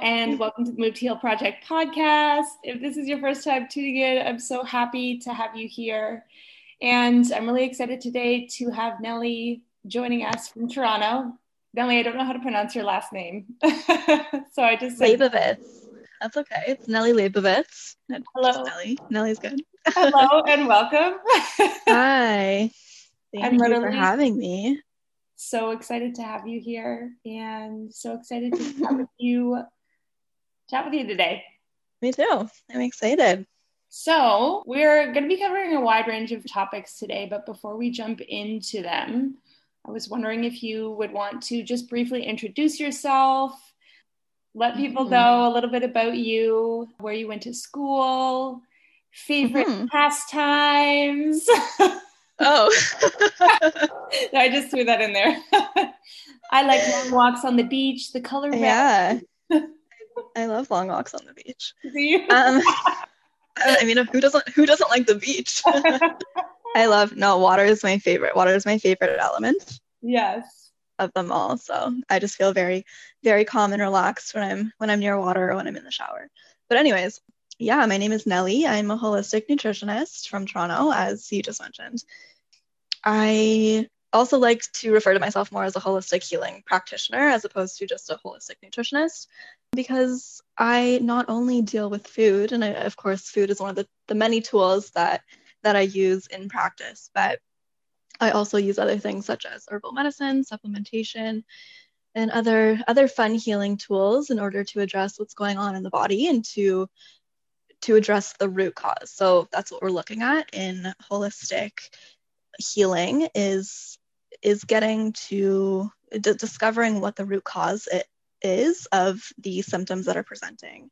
and welcome to the Move to Heal Project podcast. If this is your first time tuning in, I'm so happy to have you here. And I'm really excited today to have Nellie joining us from Toronto. Nellie, I don't know how to pronounce your last name. so I just said Leibovitz. That's okay. It's Nellie Leibovitz. Hello. Nellie. Nellie's good. Hello and welcome. Hi. Thank I'm you for having me so excited to have you here and so excited to chat with you chat with you today. Me too. I'm excited. So, we're going to be covering a wide range of topics today, but before we jump into them, I was wondering if you would want to just briefly introduce yourself, let people mm-hmm. know a little bit about you, where you went to school, favorite mm-hmm. pastimes. Oh. I just threw that in there. I like long walks on the beach, the color red. Yeah. I love long walks on the beach. Um, I mean, who doesn't who doesn't like the beach? I love no water is my favorite. Water is my favorite element. Yes. Of them all. So I just feel very, very calm and relaxed when I'm when I'm near water or when I'm in the shower. But anyways, yeah, my name is Nellie. I'm a holistic nutritionist from Toronto, as you just mentioned. I also like to refer to myself more as a holistic healing practitioner as opposed to just a holistic nutritionist because I not only deal with food, and I, of course, food is one of the, the many tools that that I use in practice, but I also use other things such as herbal medicine, supplementation, and other other fun healing tools in order to address what's going on in the body and to to address the root cause. So that's what we're looking at in holistic healing is is getting to d- discovering what the root cause it is of the symptoms that are presenting.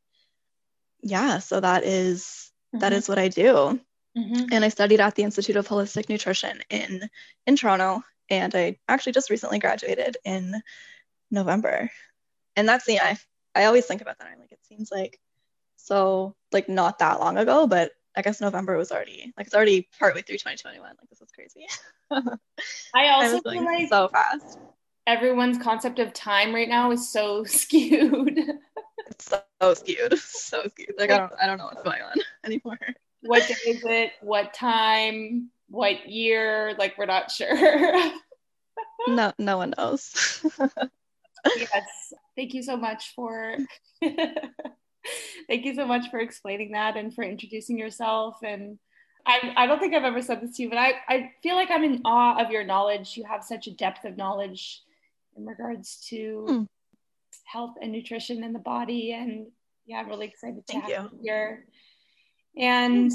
Yeah, so that is, mm-hmm. that is what I do. Mm-hmm. And I studied at the Institute of Holistic Nutrition in in Toronto and I actually just recently graduated in November. And that's the I I always think about that. I'm like it seems like so like not that long ago, but I guess November was already like it's already partway through 2021. Like this is crazy. I also I feel like so fast. Everyone's concept of time right now is so skewed. it's so skewed, so skewed. Like I don't, I don't know what's going on anymore. What day is it? What time? What year? Like we're not sure. no, no one knows. yes, thank you so much for Thank you so much for explaining that and for introducing yourself. And I, I don't think I've ever said this to you, but I, I feel like I'm in awe of your knowledge. You have such a depth of knowledge in regards to mm. health and nutrition in the body. And yeah, I'm really excited to Thank have you. you here. And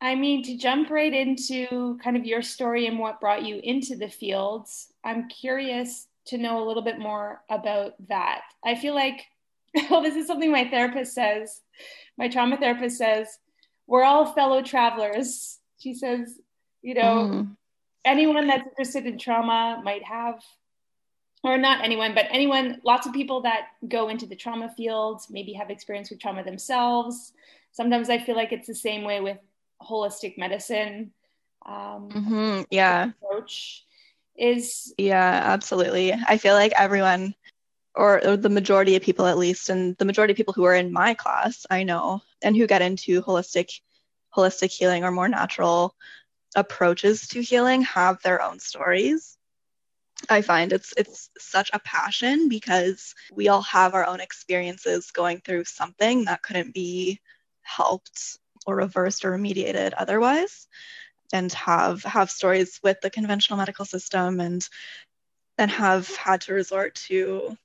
I mean, to jump right into kind of your story and what brought you into the fields, I'm curious to know a little bit more about that. I feel like well, this is something my therapist says. My trauma therapist says, we're all fellow travelers. She says, you know, mm. anyone that's interested in trauma might have, or not anyone, but anyone, lots of people that go into the trauma field maybe have experience with trauma themselves. Sometimes I feel like it's the same way with holistic medicine. Um, mm-hmm. Yeah. Approach is. Yeah, absolutely. I feel like everyone or, or, the majority of people at least and the majority of people who are in my class i know and who get into holistic holistic healing or more natural approaches to healing have their own stories. I find it's it's such a passion because we all have our own experiences going through something that couldn't be helped or reversed or remediated otherwise and have have stories with the conventional medical system and and have had to resort to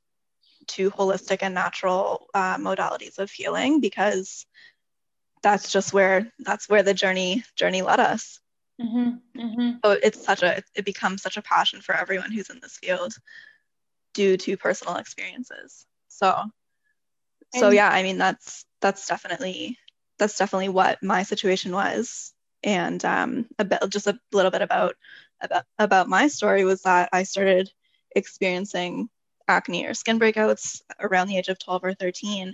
to holistic and natural uh, modalities of healing because that's just where that's where the journey journey led us. Mm-hmm, mm-hmm. so it's such a it becomes such a passion for everyone who's in this field due to personal experiences. So and so yeah i mean that's that's definitely that's definitely what my situation was. And um a bit just a little bit about about about my story was that i started experiencing acne or skin breakouts around the age of 12 or 13.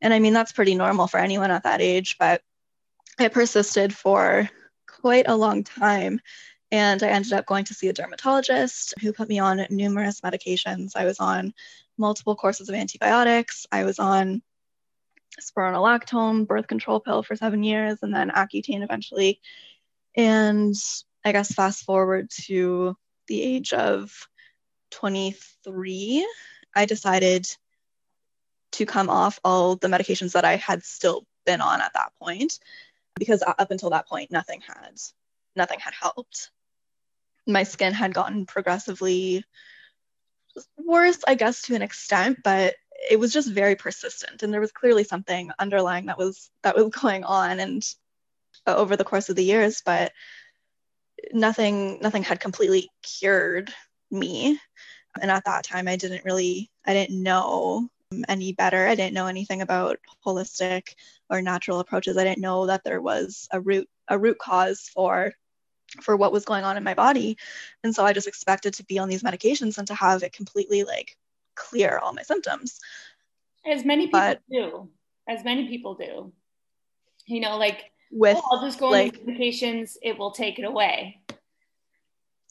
And I mean, that's pretty normal for anyone at that age, but it persisted for quite a long time. And I ended up going to see a dermatologist who put me on numerous medications. I was on multiple courses of antibiotics. I was on spironolactone, birth control pill for seven years, and then Accutane eventually. And I guess fast forward to the age of 23, I decided to come off all the medications that I had still been on at that point because up until that point nothing had nothing had helped. My skin had gotten progressively worse, I guess to an extent, but it was just very persistent and there was clearly something underlying that was that was going on and over the course of the years, but nothing nothing had completely cured me. And at that time I didn't really I didn't know um, any better. I didn't know anything about holistic or natural approaches. I didn't know that there was a root a root cause for for what was going on in my body. And so I just expected to be on these medications and to have it completely like clear all my symptoms. As many people but, do. As many people do. You know, like with oh, I'll just go on like, medications, it will take it away.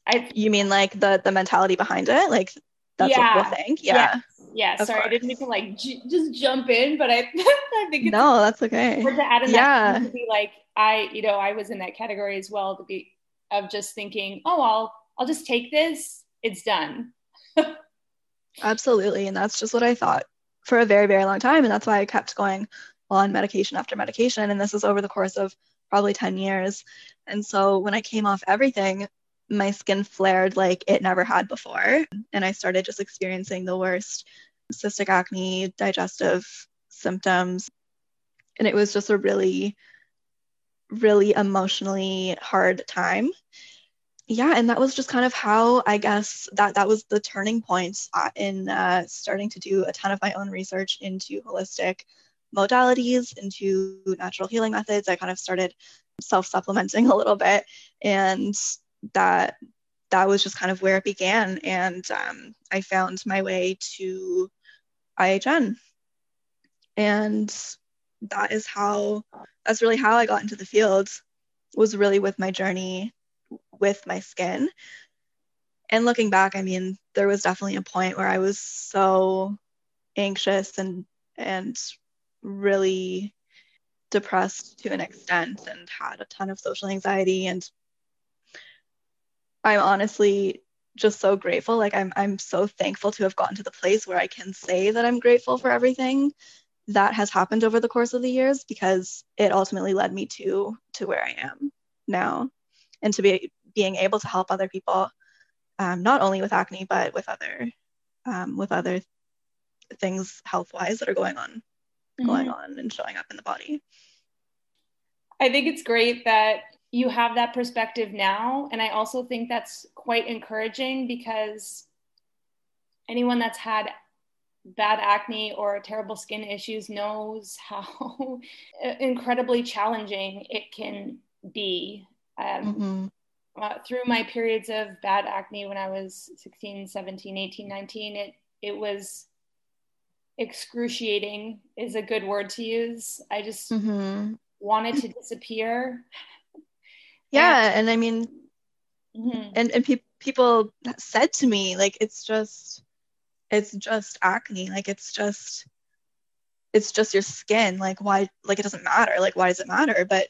I You mean like the the mentality behind it? Like that's yeah, what people think. Yeah. Yeah. yeah. Sorry, course. I didn't mean to like j- just jump in, but I, I think it's no, that's okay. to add in yeah. that to be like I, you know, I was in that category as well to be of just thinking, oh, I'll I'll just take this. It's done. Absolutely, and that's just what I thought for a very very long time, and that's why I kept going on medication after medication, and this is over the course of probably 10 years. And so when I came off everything, my skin flared like it never had before. And I started just experiencing the worst cystic acne, digestive symptoms. And it was just a really, really emotionally hard time. Yeah, and that was just kind of how I guess that that was the turning point uh, in uh, starting to do a ton of my own research into holistic modalities, into natural healing methods. I kind of started self supplementing a little bit and that that was just kind of where it began. And um, I found my way to IHN. And that is how, that's really how I got into the field, was really with my journey with my skin. And looking back, I mean, there was definitely a point where I was so anxious and, and really depressed to an extent and had a ton of social anxiety and I'm honestly just so grateful. Like I'm I'm so thankful to have gotten to the place where I can say that I'm grateful for everything that has happened over the course of the years because it ultimately led me to to where I am now and to be being able to help other people um, not only with acne but with other um, with other things health wise that are going on mm-hmm. going on and showing up in the body. I think it's great that you have that perspective now. And I also think that's quite encouraging because anyone that's had bad acne or terrible skin issues knows how incredibly challenging it can be. Um, mm-hmm. uh, through my periods of bad acne when I was 16, 17, 18, 19, it, it was excruciating is a good word to use. I just mm-hmm. wanted to disappear yeah and, and i mean mm-hmm. and and pe- people said to me like it's just it's just acne like it's just it's just your skin like why like it doesn't matter like why does it matter but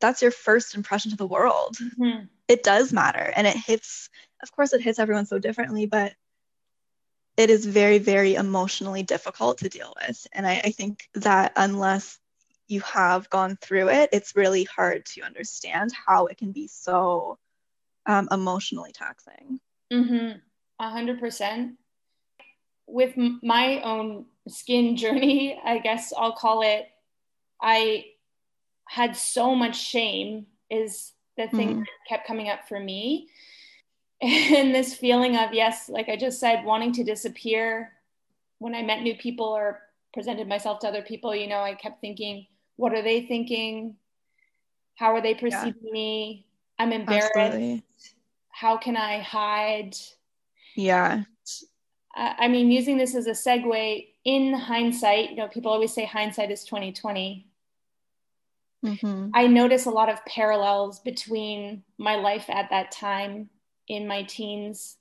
that's your first impression to the world mm-hmm. it does matter and it hits of course it hits everyone so differently but it is very very emotionally difficult to deal with and I, I think that unless you have gone through it, it's really hard to understand how it can be so um, emotionally taxing. Mm-hmm. A hundred percent. With my own skin journey, I guess I'll call it, I had so much shame is the thing mm. that kept coming up for me. And this feeling of, yes, like I just said, wanting to disappear when I met new people or presented myself to other people, you know, I kept thinking, what are they thinking? How are they perceiving yeah. me? I'm embarrassed. Absolutely. How can I hide? Yeah. I mean, using this as a segue in hindsight, you know, people always say hindsight is 2020. Mm-hmm. I notice a lot of parallels between my life at that time in my teens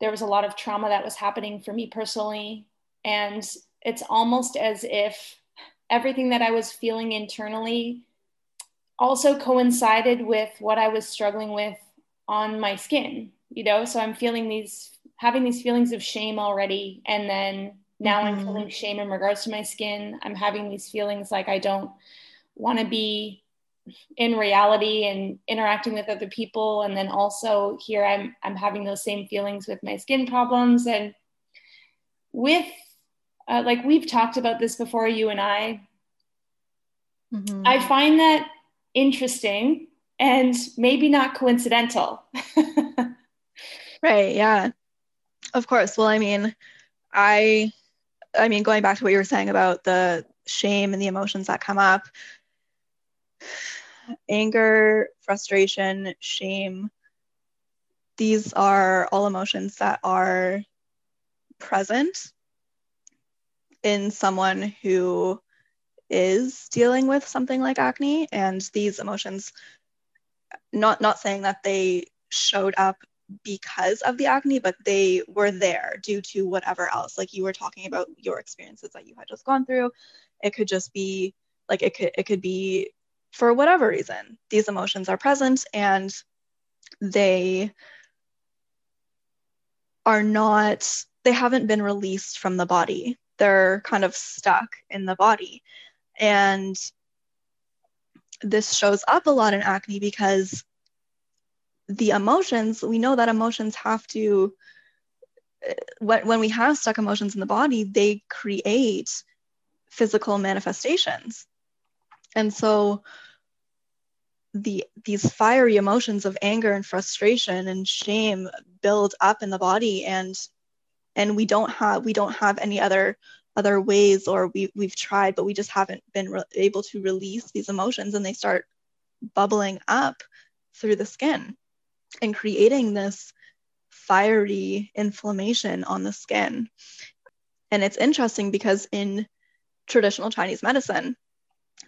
there was a lot of trauma that was happening for me personally. And it's almost as if everything that I was feeling internally also coincided with what I was struggling with on my skin, you know? So I'm feeling these, having these feelings of shame already. And then now mm-hmm. I'm feeling shame in regards to my skin. I'm having these feelings like I don't want to be in reality and interacting with other people and then also here i'm i'm having those same feelings with my skin problems and with uh, like we've talked about this before you and i mm-hmm. i find that interesting and maybe not coincidental right yeah of course well i mean i i mean going back to what you were saying about the shame and the emotions that come up anger, frustration, shame. These are all emotions that are present in someone who is dealing with something like acne and these emotions not not saying that they showed up because of the acne but they were there due to whatever else. Like you were talking about your experiences that you had just gone through. It could just be like it could it could be for whatever reason, these emotions are present and they are not, they haven't been released from the body. They're kind of stuck in the body. And this shows up a lot in acne because the emotions, we know that emotions have to, when, when we have stuck emotions in the body, they create physical manifestations. And so the these fiery emotions of anger and frustration and shame build up in the body and and we don't have we don't have any other other ways or we we've tried but we just haven't been re- able to release these emotions and they start bubbling up through the skin and creating this fiery inflammation on the skin and it's interesting because in traditional chinese medicine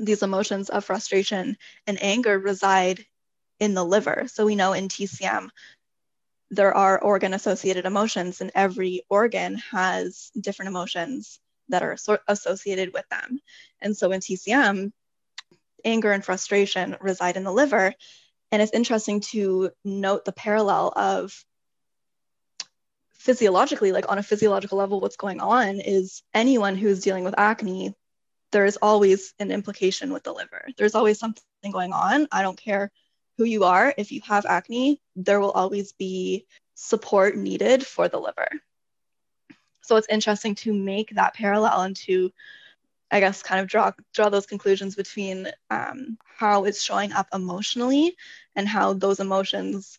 these emotions of frustration and anger reside in the liver. So we know in TCM, there are organ associated emotions, and every organ has different emotions that are associated with them. And so in TCM, anger and frustration reside in the liver. And it's interesting to note the parallel of physiologically, like on a physiological level, what's going on is anyone who's dealing with acne, there's always an implication with the liver. There's always something going on. I don't care who you are. If you have acne, there will always be support needed for the liver. So it's interesting to make that parallel and to, I guess, kind of draw draw those conclusions between um, how it's showing up emotionally and how those emotions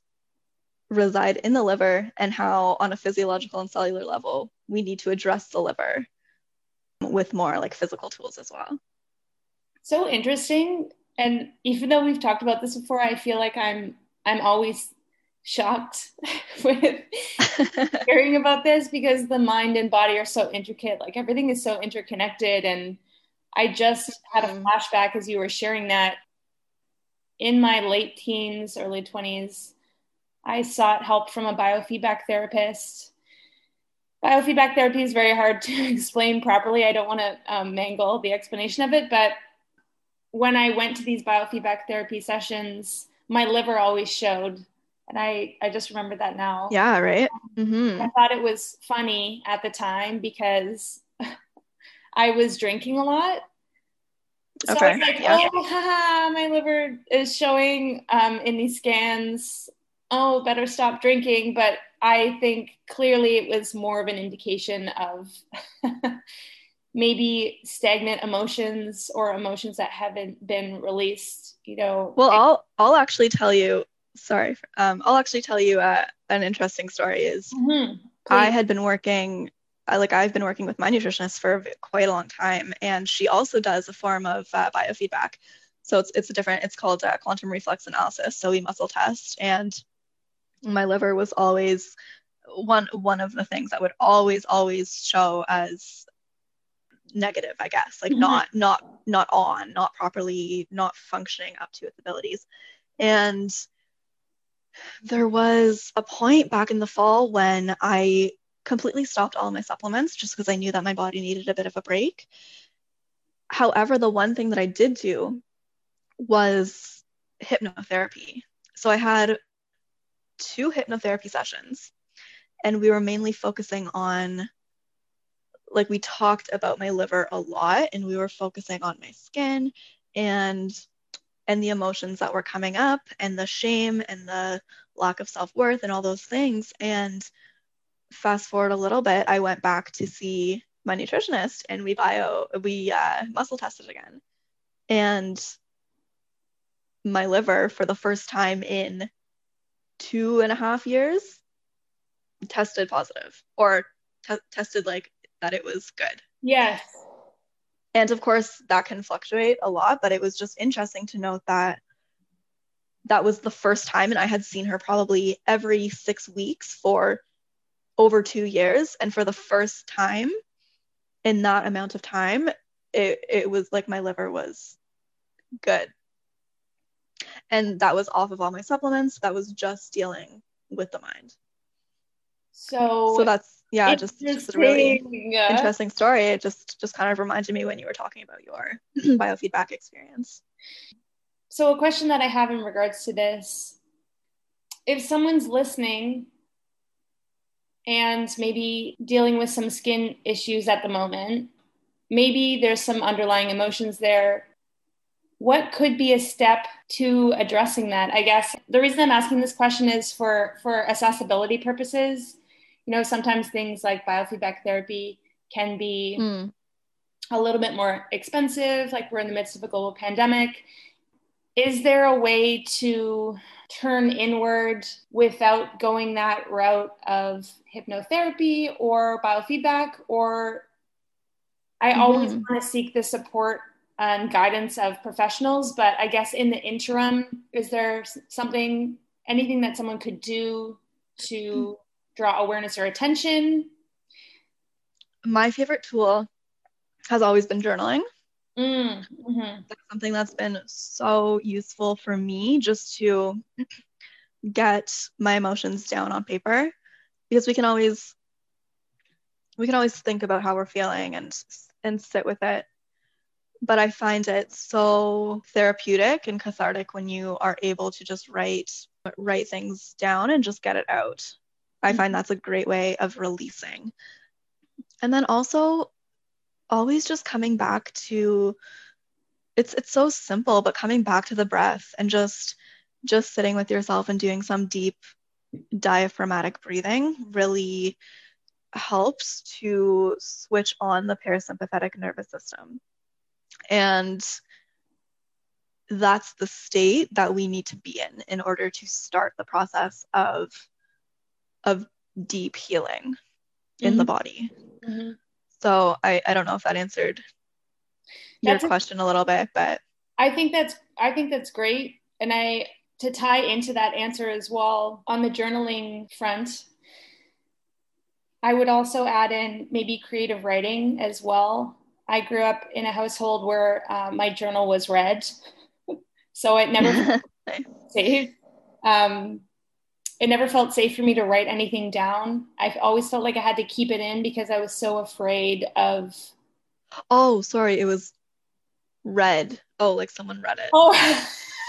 reside in the liver and how on a physiological and cellular level we need to address the liver with more like physical tools as well. So interesting. And even though we've talked about this before, I feel like I'm I'm always shocked with hearing about this because the mind and body are so intricate. Like everything is so interconnected. And I just had a mm-hmm. flashback as you were sharing that. In my late teens, early 20s, I sought help from a biofeedback therapist biofeedback therapy is very hard to explain properly. I don't want to um, mangle the explanation of it, but when I went to these biofeedback therapy sessions, my liver always showed. And I, I just remember that now. Yeah, right. Mm-hmm. I thought it was funny at the time because I was drinking a lot. So okay. I was like, yeah. oh, haha, my liver is showing um, in these scans. Oh, better stop drinking. But I think clearly it was more of an indication of maybe stagnant emotions or emotions that haven't been released, you know. Well, I'll I'll actually tell you, sorry, um, I'll actually tell you uh, an interesting story is mm-hmm. I had been working like I've been working with my nutritionist for quite a long time, and she also does a form of uh, biofeedback. So it's it's a different. It's called uh, quantum reflex analysis. So we muscle test, and my liver was always one one of the things that would always always show as negative i guess like mm-hmm. not not not on not properly not functioning up to its abilities and There was a point back in the fall when I completely stopped all my supplements just because I knew that my body needed a bit of a break. However, the one thing that I did do was hypnotherapy. So I had two hypnotherapy sessions, and we were mainly focusing on like we talked about my liver a lot and we were focusing on my skin and and the emotions that were coming up and the shame and the lack of self-worth and all those things. And fast forward a little bit i went back to see my nutritionist and we bio we uh, muscle tested again. And my liver for the first time in two and a half years tested positive or t- tested like that it was good. Yes. And of course, that can fluctuate a lot, but it was just interesting to note that that was the first time, and I had seen her probably every six weeks for over two years. And for the first time in that amount of time, it, it was like my liver was good and that was off of all my supplements that was just dealing with the mind so so that's yeah just, just a really interesting. story. It just just kind of reminded me when you were talking about your biofeedback experience. So a question that i have in regards to this if someone's listening and maybe dealing with some skin issues at the moment maybe there's some underlying emotions there what could be a step to addressing that? I guess the reason i'm asking this question is for for accessibility purposes you know sometimes things like biofeedback therapy can be mm. a little bit more expensive like we're in the midst of a global pandemic is there a way to turn inward without going that route of hypnotherapy or biofeedback or i mm-hmm. always want to seek the support and guidance of professionals. But I guess in the interim, is there something, anything that someone could do to draw awareness or attention? My favorite tool has always been journaling. Mm, mm-hmm. That's something that's been so useful for me just to get my emotions down on paper because we can always we can always think about how we're feeling and and sit with it but I find it so therapeutic and cathartic when you are able to just write write things down and just get it out. I mm-hmm. find that's a great way of releasing. And then also always just coming back to it's it's so simple but coming back to the breath and just just sitting with yourself and doing some deep diaphragmatic breathing really helps to switch on the parasympathetic nervous system and that's the state that we need to be in in order to start the process of of deep healing mm-hmm. in the mm-hmm. body. Mm-hmm. So I, I don't know if that answered that's your question a, a little bit, but I think that's I think that's great. And I to tie into that answer as well on the journaling front, I would also add in maybe creative writing as well. I grew up in a household where uh, my journal was read, so it never saved. Um, it never felt safe for me to write anything down. I always felt like I had to keep it in because I was so afraid of. Oh, sorry, it was red. Oh, like someone read it. Oh.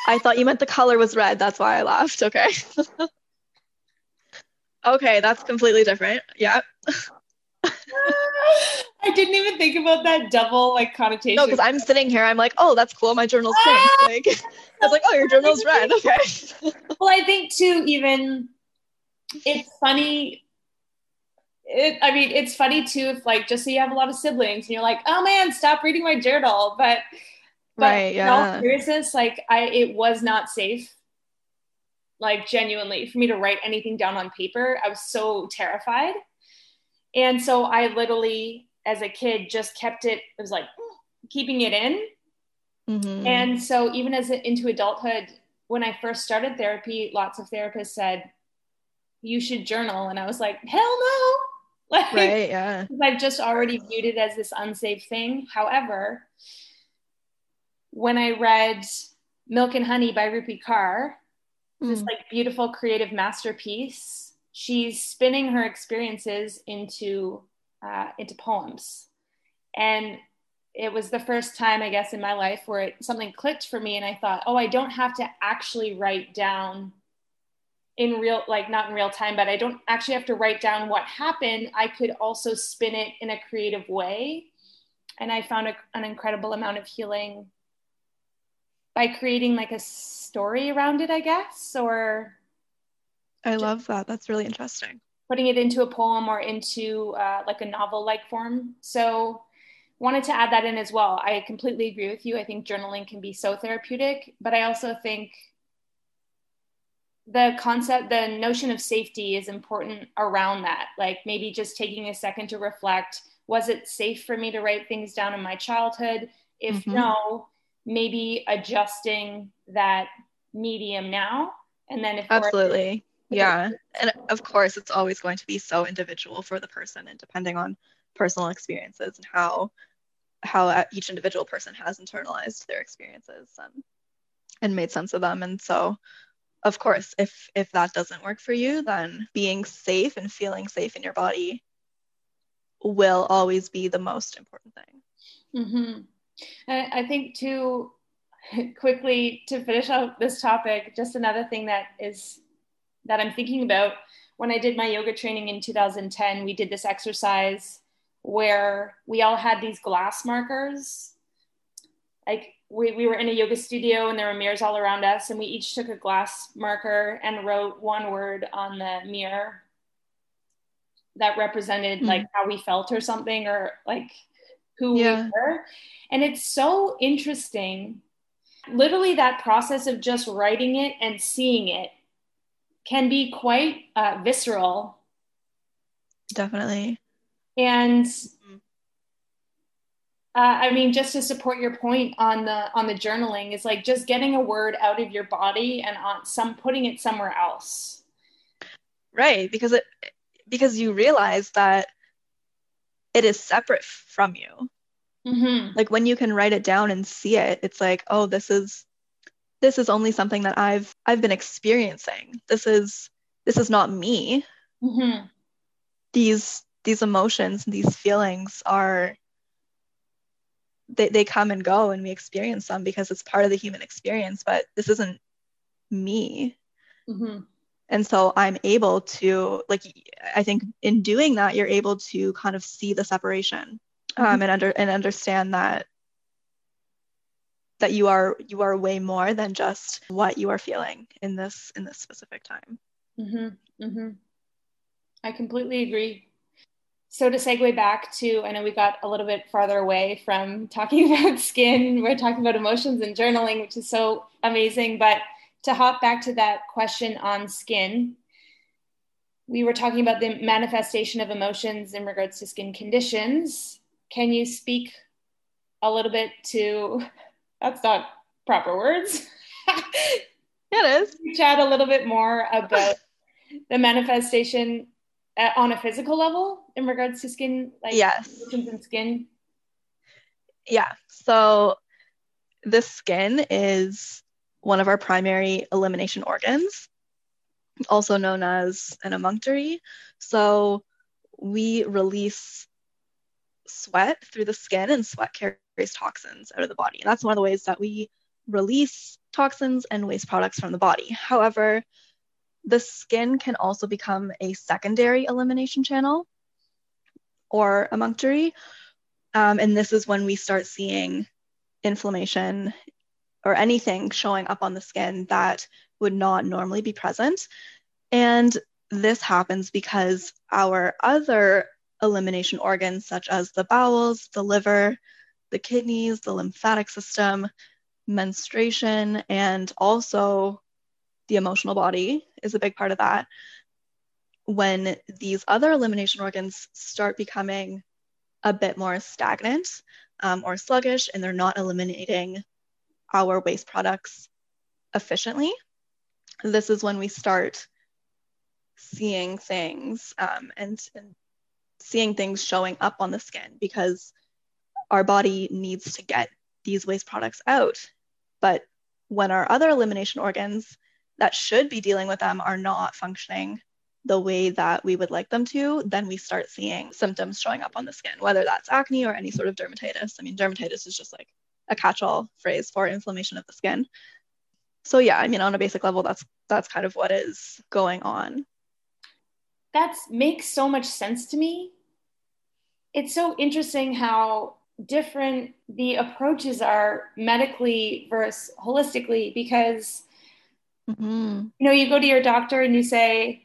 I thought you meant the color was red. That's why I laughed. Okay. okay, that's completely different. Yeah. I didn't even think about that double like connotation. No, because I'm sitting here, I'm like, oh, that's cool. My journal's pink. Ah! Like, I was like, oh, your journal's red. Okay. well, I think too, even it's funny. It, I mean, it's funny too if like just so you have a lot of siblings and you're like, oh man, stop reading my journal. But, but right, yeah. in all seriousness, like I, it was not safe. Like genuinely, for me to write anything down on paper, I was so terrified. And so I literally as a kid just kept it it was like keeping it in mm-hmm. and so even as into adulthood when i first started therapy lots of therapists said you should journal and i was like hell no like, right yeah i've just already viewed it as this unsafe thing however when i read milk and honey by rupi kaur mm. this like beautiful creative masterpiece. She's spinning her experiences into uh, into poems, and it was the first time, I guess, in my life where it, something clicked for me, and I thought, oh, I don't have to actually write down in real like not in real time but i don't actually have to write down what happened. I could also spin it in a creative way. And i found a, an incredible amount of healing by creating like a story around it, I guess, or I love that. That's really interesting. Putting it into a poem or into uh, like a novel like form. So, wanted to add that in as well. I completely agree with you. I think journaling can be so therapeutic, but I also think the concept, the notion of safety is important around that. Like maybe just taking a second to reflect was it safe for me to write things down in my childhood? If mm-hmm. no, maybe adjusting that medium now and then if absolutely yeah. And of course it's always going to be so individual for the person and depending on personal experiences and how how each individual person has internalized their experiences and and made sense of them. And so of course if if that doesn't work for you then being safe and feeling safe in your body will always be the most important thing. Mm-hmm. I think too, quickly to finish up this topic, just another thing that is that I'm thinking about when I did my yoga training in 2010, we did this exercise where we all had these glass markers. Like we, we were in a yoga studio and there were mirrors all around us, and we each took a glass marker and wrote one word on the mirror that represented mm-hmm. like how we felt or something, or like who yeah. we were. And it's so interesting. Literally, that process of just writing it and seeing it can be quite uh, visceral. Definitely. And mm-hmm. uh, I mean, just to support your point on the on the journaling is like just getting a word out of your body and on some putting it somewhere else. Right, because it because you realize that it is separate from you. Mm-hmm. Like when you can write it down and see it, it's like, oh, this is this is only something that I've I've been experiencing. This is this is not me. Mm-hmm. These these emotions, these feelings are they, they come and go and we experience them because it's part of the human experience, but this isn't me. Mm-hmm and so i'm able to like i think in doing that you're able to kind of see the separation um, mm-hmm. and under and understand that that you are you are way more than just what you are feeling in this in this specific time mm-hmm. Mm-hmm. i completely agree so to segue back to i know we got a little bit farther away from talking about skin we're talking about emotions and journaling which is so amazing but to hop back to that question on skin, we were talking about the manifestation of emotions in regards to skin conditions. Can you speak a little bit to that's not proper words? it is. Chat a little bit more about the manifestation uh, on a physical level in regards to skin, like yes, emotions and skin. Yeah. So the skin is one of our primary elimination organs, also known as an emunctory. So we release sweat through the skin, and sweat carries toxins out of the body. And that's one of the ways that we release toxins and waste products from the body. However, the skin can also become a secondary elimination channel or emunctory. Um, and this is when we start seeing inflammation or anything showing up on the skin that would not normally be present. And this happens because our other elimination organs, such as the bowels, the liver, the kidneys, the lymphatic system, menstruation, and also the emotional body is a big part of that. When these other elimination organs start becoming a bit more stagnant um, or sluggish and they're not eliminating our waste products efficiently, this is when we start seeing things um, and, and seeing things showing up on the skin because our body needs to get these waste products out. But when our other elimination organs that should be dealing with them are not functioning the way that we would like them to, then we start seeing symptoms showing up on the skin, whether that's acne or any sort of dermatitis. I mean, dermatitis is just like a catch-all phrase for inflammation of the skin. So yeah, I mean, on a basic level, that's that's kind of what is going on. That makes so much sense to me. It's so interesting how different the approaches are medically versus holistically because mm-hmm. you know you go to your doctor and you say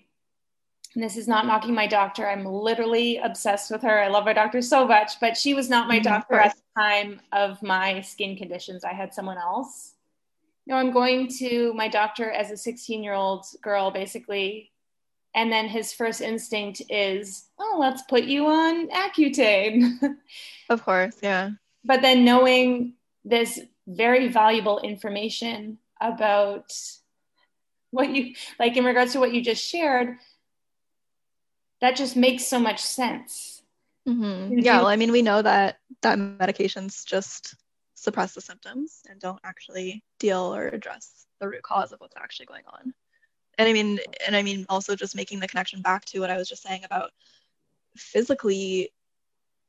and this is not knocking my doctor. I'm literally obsessed with her. I love my doctor so much, but she was not my mm-hmm, doctor at the time of my skin conditions. I had someone else. You know, I'm going to my doctor as a 16 year old girl, basically. And then his first instinct is, oh, let's put you on Accutane. of course, yeah. But then knowing this very valuable information about what you like in regards to what you just shared that just makes so much sense. Mm-hmm. Yeah, well, I mean, we know that that medications just suppress the symptoms and don't actually deal or address the root cause of what's actually going on. And I mean, and I mean, also just making the connection back to what I was just saying about physically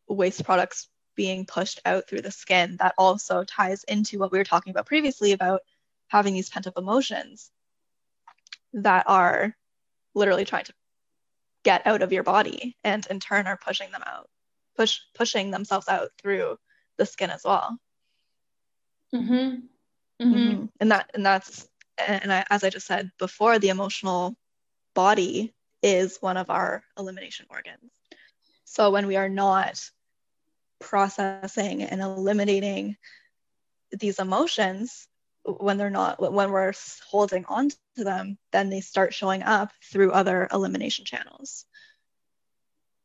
waste products being pushed out through the skin. That also ties into what we were talking about previously about having these pent up emotions that are literally trying to get out of your body and in turn are pushing them out push pushing themselves out through the skin as well mm-hmm. Mm-hmm. Mm-hmm. and that and that's and I, as i just said before the emotional body is one of our elimination organs. So when we are not processing and eliminating these emotions when they're not when we're holding on to them then they start showing up through other elimination channels.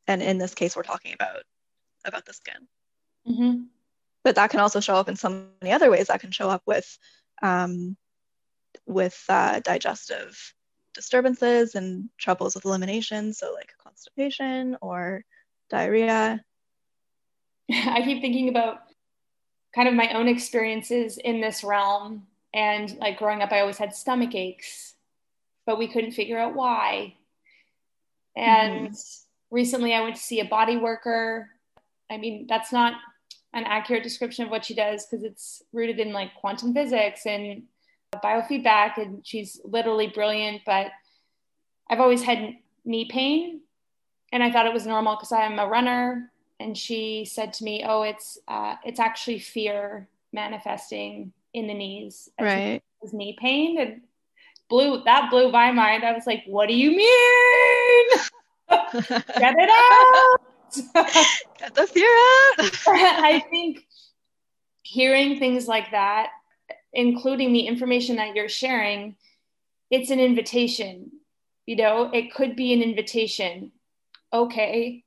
And in this case we're talking about about the skin. Mm-hmm. but that can also show up in so many other ways. That can show up with um, with uh, digestive disturbances and troubles with elimination so like constipation or diarrhea i keep thinking about kind of my own experiences in this realm and like growing up, I always had stomach aches, but we couldn't figure out why. And mm-hmm. recently I went to see a body worker. I mean, that's not an accurate description of what she does because it's rooted in like quantum physics and biofeedback. And she's literally brilliant. But I've always had knee pain and I thought it was normal because I'm a runner. And she said to me, "Oh, it's uh, it's actually fear manifesting in the knees. Right. His knee pain and blew that blew my mind. I was like, what do you mean? Get it out. Get the fear out. I think hearing things like that, including the information that you're sharing, it's an invitation. You know, it could be an invitation. Okay,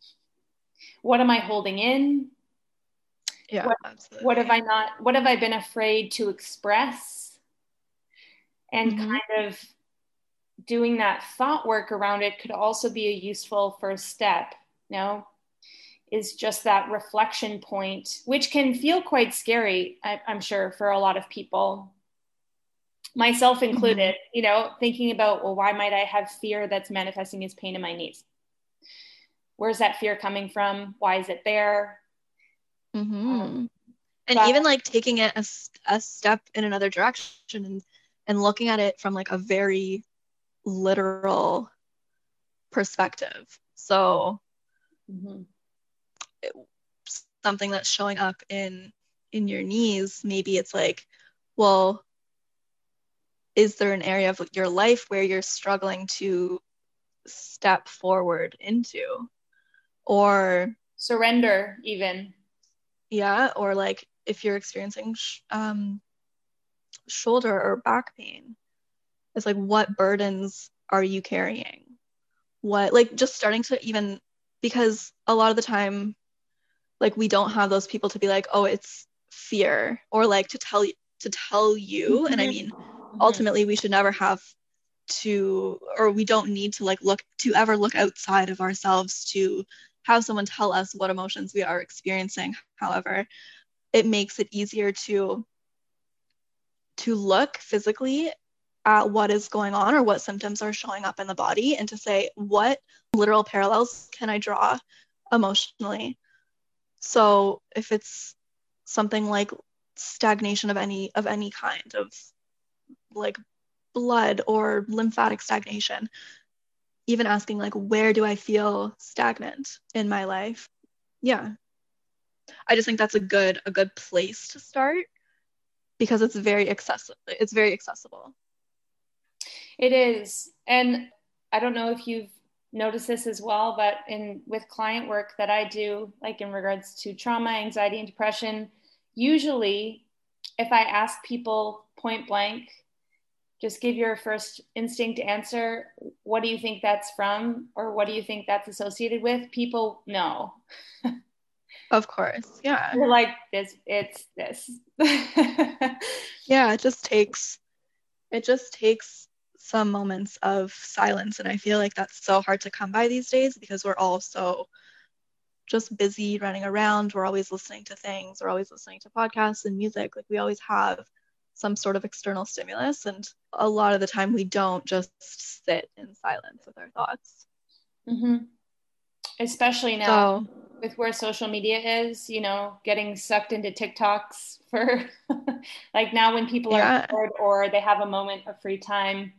what am I holding in? yeah what, absolutely. what have i not what have i been afraid to express and mm-hmm. kind of doing that thought work around it could also be a useful first step you know is just that reflection point which can feel quite scary I, am sure for a lot of people myself mm-hmm. included mm-hmm. you know thinking about well why might i have fear that's manifesting as pain in my knees where's that fear coming from why is it there Mm-hmm. Um, and but, even like taking it a, a step in another direction and, and looking at it from like a very literal perspective. So mm-hmm. Something that's showing up in in your knees, maybe it's like, well, is there an area of your life where you're struggling to step forward into? Or surrender even. Yeah or like if you're experiencing sh- um, shoulder or back pain it's like what burdens are you carrying? What like just starting to even because a lot of the time like we don't have those people to be like oh it's fear or like to tell you to tell you and i mean mm-hmm. ultimately we should never have to or we don't need to like look to ever look outside of ourselves to have someone tell us what emotions we are experiencing. However, it makes it easier to to look physically at what is going on or what symptoms are showing up in the body and to say what literal parallels can I draw emotionally. So if it's something like stagnation of any of any kind of like blood or lymphatic stagnation even asking like where do i feel stagnant in my life? Yeah. I just think that's a good a good place to start because it's very accessible it's very accessible. It is. And i don't know if you've noticed this as well but in with client work that i do like in regards to trauma anxiety and depression usually if i ask people point blank just give your first instinct answer what do you think that's from? or what do you think that's associated with? people know. Of course yeah. You're like this it's this. Yeah it just takes it just takes some moments of silence and i feel like that's so hard to come by these days because we're all so just busy running around we're always listening to things we're always listening to podcasts and music like we always have some sort of external stimulus. And a lot of the time, we don't just sit in silence with our thoughts. Mm-hmm. Especially now so, with where social media is, you know, getting sucked into TikToks for like now when people yeah. are bored or they have a moment of free time,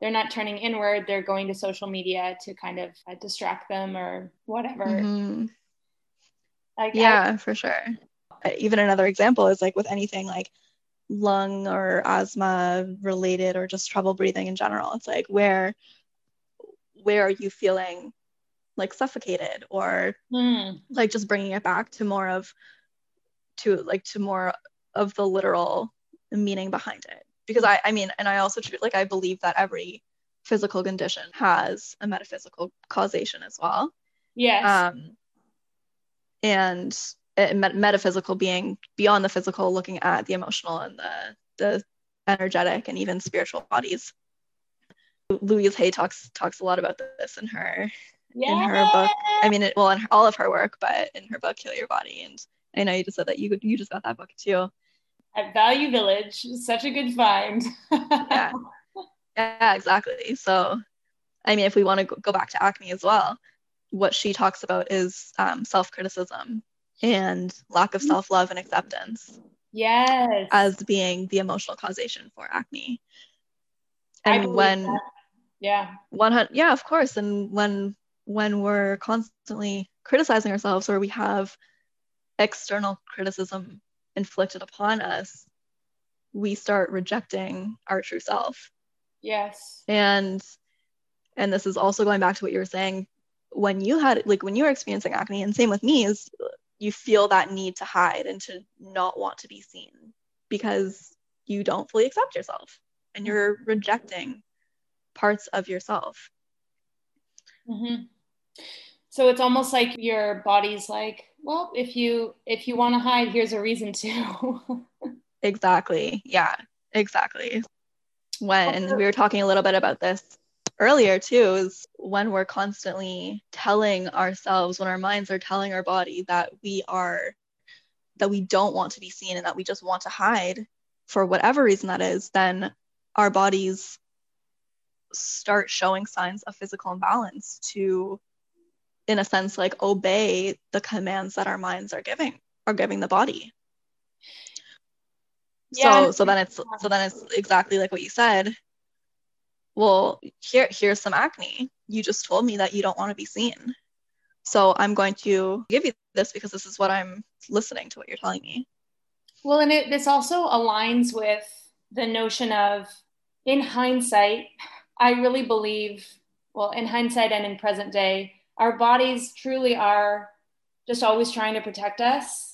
they're not turning inward, they're going to social media to kind of uh, distract them or whatever. Mm-hmm. Like, yeah, I, for sure. Even another example is like with anything like lung or asthma related or just trouble breathing in general it's like where where are you feeling like suffocated or mm. like just bringing it back to more of to like to more of the literal meaning behind it because i i mean and i also like i believe that every physical condition has a metaphysical causation as well yes um and metaphysical being beyond the physical, looking at the emotional and the the energetic and even spiritual bodies. Louise Hay talks talks a lot about this in her yeah. in her book. I mean, it, well, in all of her work, but in her book "Heal Your Body." And I know you just said that you you just got that book too. At Value Village, such a good find. yeah, yeah, exactly. So, I mean, if we want to go back to acne as well, what she talks about is um, self criticism and lack of self love and acceptance. Yes. As being the emotional causation for acne. And when, that. yeah. One, yeah, of course. And when, when we're constantly criticizing ourselves or we have external criticism inflicted upon us, we start rejecting our true self. Yes. And, and this is also going back to what you were saying when you had like when you were experiencing acne and same with me is you feel that need to hide and to not want to be seen because you don't fully accept yourself and you're rejecting parts of yourself. Mm-hmm. So it's almost like your body's like, well, if you if you want to hide, here's a reason to. exactly. Yeah. Exactly. When we were talking a little bit about this earlier too is when we're constantly telling ourselves when our minds are telling our body that we are that we don't want to be seen and that we just want to hide for whatever reason that is then our bodies start showing signs of physical imbalance to in a sense like obey the commands that our minds are giving are giving the body yeah. so so then it's so then it's exactly like what you said well, here here's some acne. You just told me that you don't want to be seen. So I'm going to give you this because this is what I'm listening to what you're telling me. Well, and it, this also aligns with the notion of, in hindsight, I really believe, well, in hindsight and in present day, our bodies truly are just always trying to protect us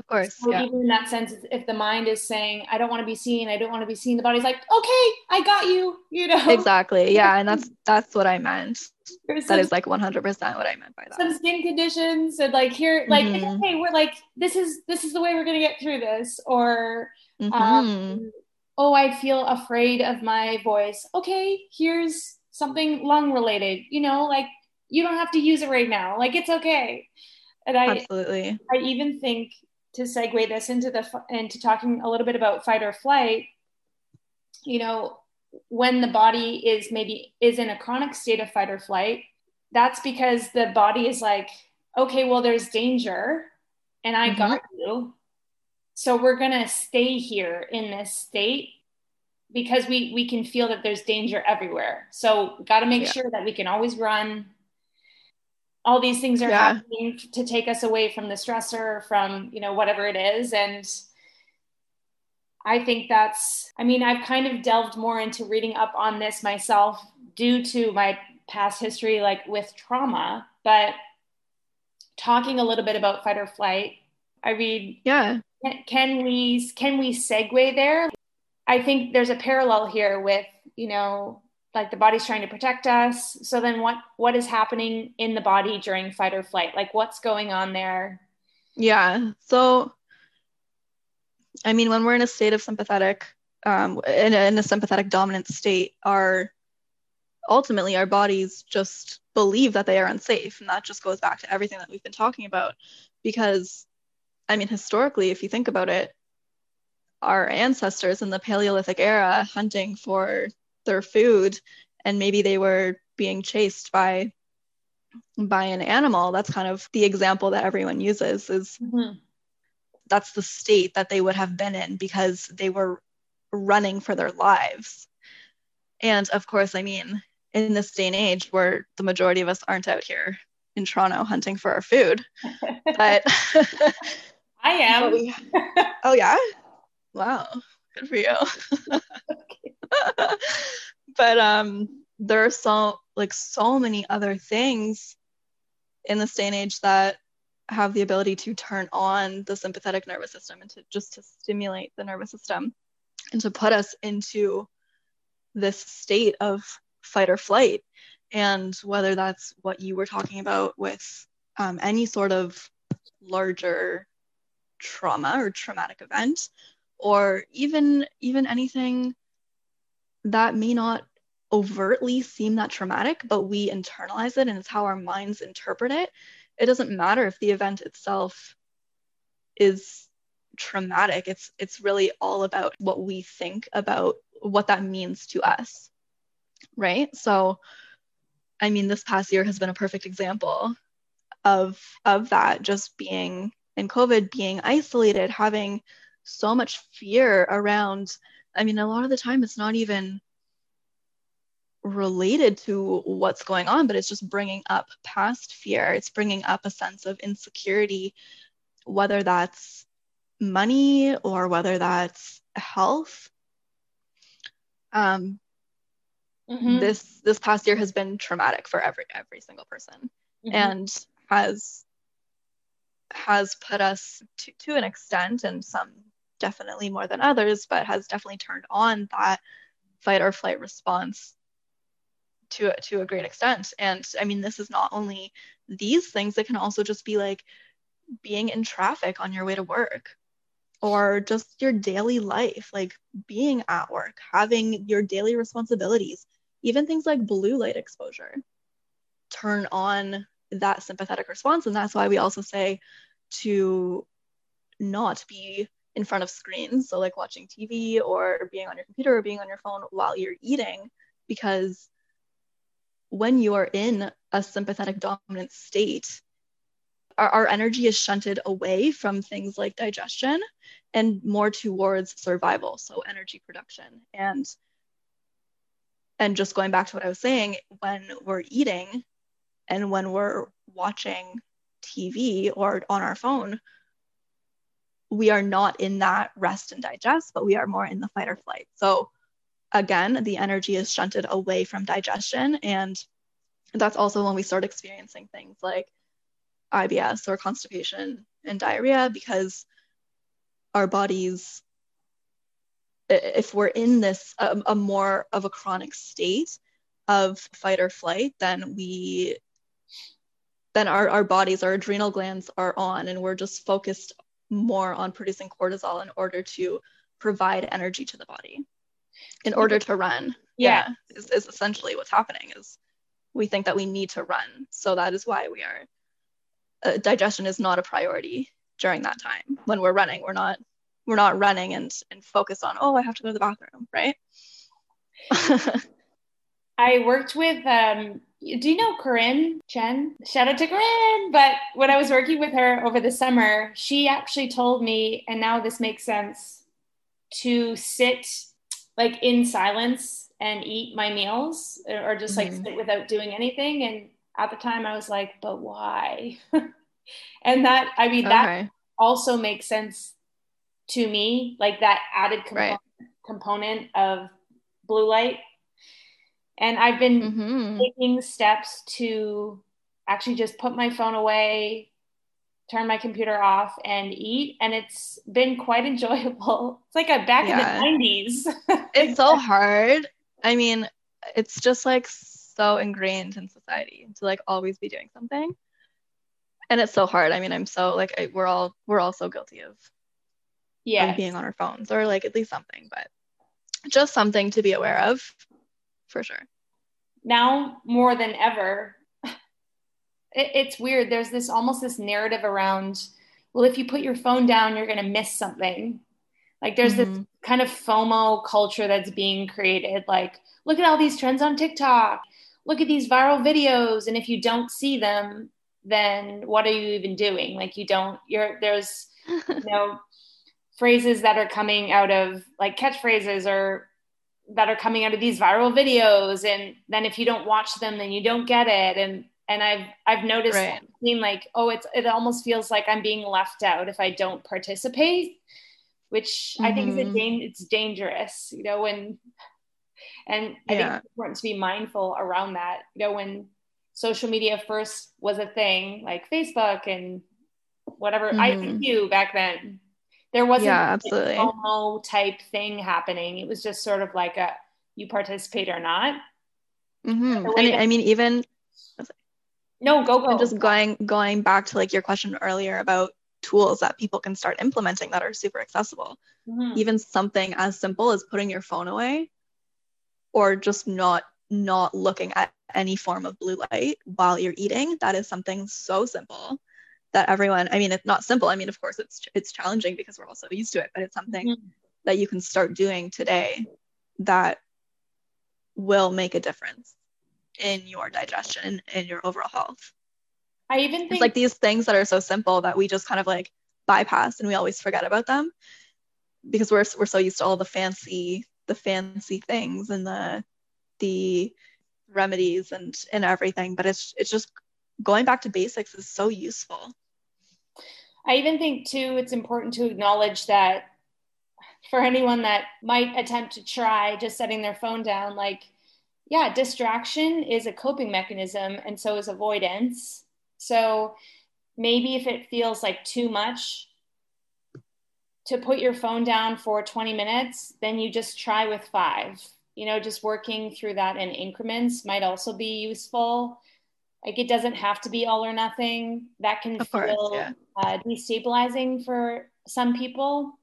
of course. So yeah. even in that sense, if the mind is saying, I don't want to be seen, I don't want to be seen, the body's like, okay, I got you, you know? Exactly. Yeah. And that's, that's what I meant. Some, that is like 100% what I meant by that. Some skin conditions and like here, like, mm-hmm. hey, we're like, this is, this is the way we're going to get through this. Or, mm-hmm. um, oh, I feel afraid of my voice. Okay. Here's something lung related, you know, like you don't have to use it right now. Like it's okay. And I, absolutely, I even think to segue this into the into talking a little bit about fight or flight, you know, when the body is maybe is in a chronic state of fight or flight, that's because the body is like, okay, well, there's danger and I mm-hmm. got you. So we're going to stay here in this state because we we can feel that there's danger everywhere. So got to make yeah. sure that we can always run. All these things are yeah. happening to take us away from the stressor, from you know whatever it is, and I think that's. I mean, I've kind of delved more into reading up on this myself due to my past history, like with trauma, but talking a little bit about fight or flight. I read. Yeah. Can we can we segue there? I think there's a parallel here with, you know, like the body's trying to protect us. So then what what is happening in the body during fight or flight? Like what's going on there? Yeah. So I mean, when we're in a state of sympathetic, um, in, a, in a sympathetic dominant state, our ultimately our bodies just believe that they are unsafe, and that just goes back to everything that we've been talking about. Because, I mean, historically, if you think about it, our ancestors in the Paleolithic era hunting for their food, and maybe they were being chased by by an animal. That's kind of the example that everyone uses. Is mm-hmm. that's the state that they would have been in because they were running for their lives. And of course, I mean, in this day and age where the majority of us aren't out here in Toronto hunting for our food, but I am. Oh yeah. Wow, good for you. but um, there are so like so many other things in this day and age that have the ability to turn on the sympathetic nervous system and to just to stimulate the nervous system and to put us into this state of fight or flight. And whether that's what you were talking about with um, any sort of larger trauma or traumatic event or even even anything that may not overtly seem that traumatic but we internalize it and it's how our minds interpret it. It doesn't matter if the event itself is traumatic. It's it's really all about what we think about what that means to us right? So i mean this past year has been a perfect example of of that just being in covid being isolated having so much fear around i mean a lot of the time it's not even related to what's going on but it's just bringing up past fear it's bringing up a sense of insecurity whether that's money or whether that's health um, mm-hmm. this this past year has been traumatic for every every single person mm-hmm. and has has put us to, to an extent and some definitely more than others, but has definitely turned on that fight or flight response to to a great extent. And I mean, this is not only these things; it can also just be like being in traffic on your way to work, or just your daily life, like being at work, having your daily responsibilities, even things like blue light exposure, turn on that sympathetic response, and that's why we also say to not be in front of screens, so like watching TV or being on your computer or being on your phone while you're eating, because when you are in a sympathetic dominant state, our, our energy is shunted away from things like digestion and more towards survival, so energy production. And and just going back to what I was saying, when we're eating and when we're watching TV or on our phone, we are not in that rest and digest, but we are more in the fight or flight. So again, the energy is shunted away from digestion. And that's also when we start experiencing things like IBS or constipation and diarrhea because our bodies, if we're in this, a, a more of a chronic state of fight or flight, then we then our, our bodies, our adrenal glands are on, and we're just focused more on producing cortisol in order to provide energy to the body in order to run. Yeah, yeah is, is essentially what's happening is we think that we need to run. So that is why we are uh, digestion is not a priority during that time. When we're running we're not we're not running and and focused on oh i have to go to the bathroom right? I worked with, um, do you know Corinne Chen? Shout out to Corinne. But when I was working with her over the summer, she actually told me, and now this makes sense, to sit like in silence and eat my meals or just like mm-hmm. sit without doing anything. And at the time I was like, but why? and that, I mean, that okay. also makes sense to me, like that added component, right. component of blue light. And I've been mm-hmm. taking steps to actually just put my phone away, turn my computer off and eat. And it's been quite enjoyable. It's like a back yeah. in the 90s it's so hard. I mean it's just like so ingrained in society to like always be doing something. And it's so hard. I mean i'm so like I, we're all we're all so guilty of yeah being on our phones or like at least something but just something to be aware of for sure now more than ever it, it's weird. There's this almost this narrative around, well, if you put your phone down, you're going to miss something. Like there's mm-hmm. this kind of FOMO culture that's being created. Like, look at all these trends on TikTok. Look at these viral videos. And if you don't see them, then what are you even doing? Like you don't, you're, there's, you know, phrases that are coming out of like catchphrases or that are coming out of these viral videos. And then if you don't watch them, then you don't get it. And and I've I've noticed right. being like, oh, it's it almost feels like I'm being left out if I don't participate, which mm-hmm. I think is a mm-hmm. da- it's dangerous, you know, when and I yeah. think it's important to be mindful around that. You know, when social media first was a thing, like Facebook and whatever mm-hmm. ICQ back then, there wasn't yeah, absolutely. a FOMO type thing happening. It was just sort of like a you participate or not. Mm-hmm. And I mean, even no, go go. And just going going back to like your question earlier about tools that people can start implementing that are super accessible. Mm-hmm. Even something as simple as putting your phone away or just not not looking at any form of blue light while you're eating. That is something so simple that everyone, I mean, it's not simple. I mean, of course it's it's challenging because we're all so used to it, but it's something mm-hmm. that you can start doing today that will make a difference in your digestion and your overall health. I even think it's like these things that are so simple that we just kind of like bypass and we always forget about them because we're we're so used to all the fancy the fancy things and the the remedies and and everything but it's it's just going back to basics is so useful i even think too it's important to acknowledge that for anyone that might attempt to try just setting their phone down like yeah, distraction is a coping mechanism, and so is avoidance. So maybe if it feels like too much to put your phone down for 20 minutes, then you just try with five. You know, just working through that in increments might also be useful. Like it doesn't have to be all or nothing. That can of feel course, yeah. uh, destabilizing for some people.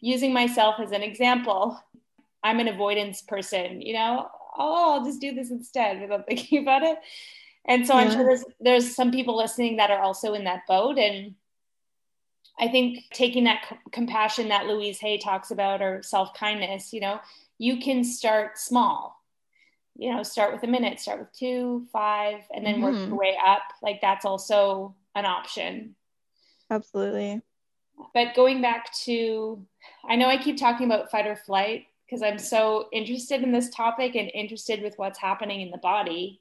Using myself as an example, I'm an avoidance person. You know, oh, I'll just do this instead without thinking about it. And so yeah. I'm sure there's there's some people listening that are also in that boat. And I think taking that c- compassion that Louise Hay talks about or self kindness, you know, you can start small. You know, start with a minute, start with two, five, and then mm-hmm. work your way up. Like that's also an option. Absolutely. But going back to, I know I keep talking about fight or flight, because I'm so interested in this topic and interested with what's happening in the body.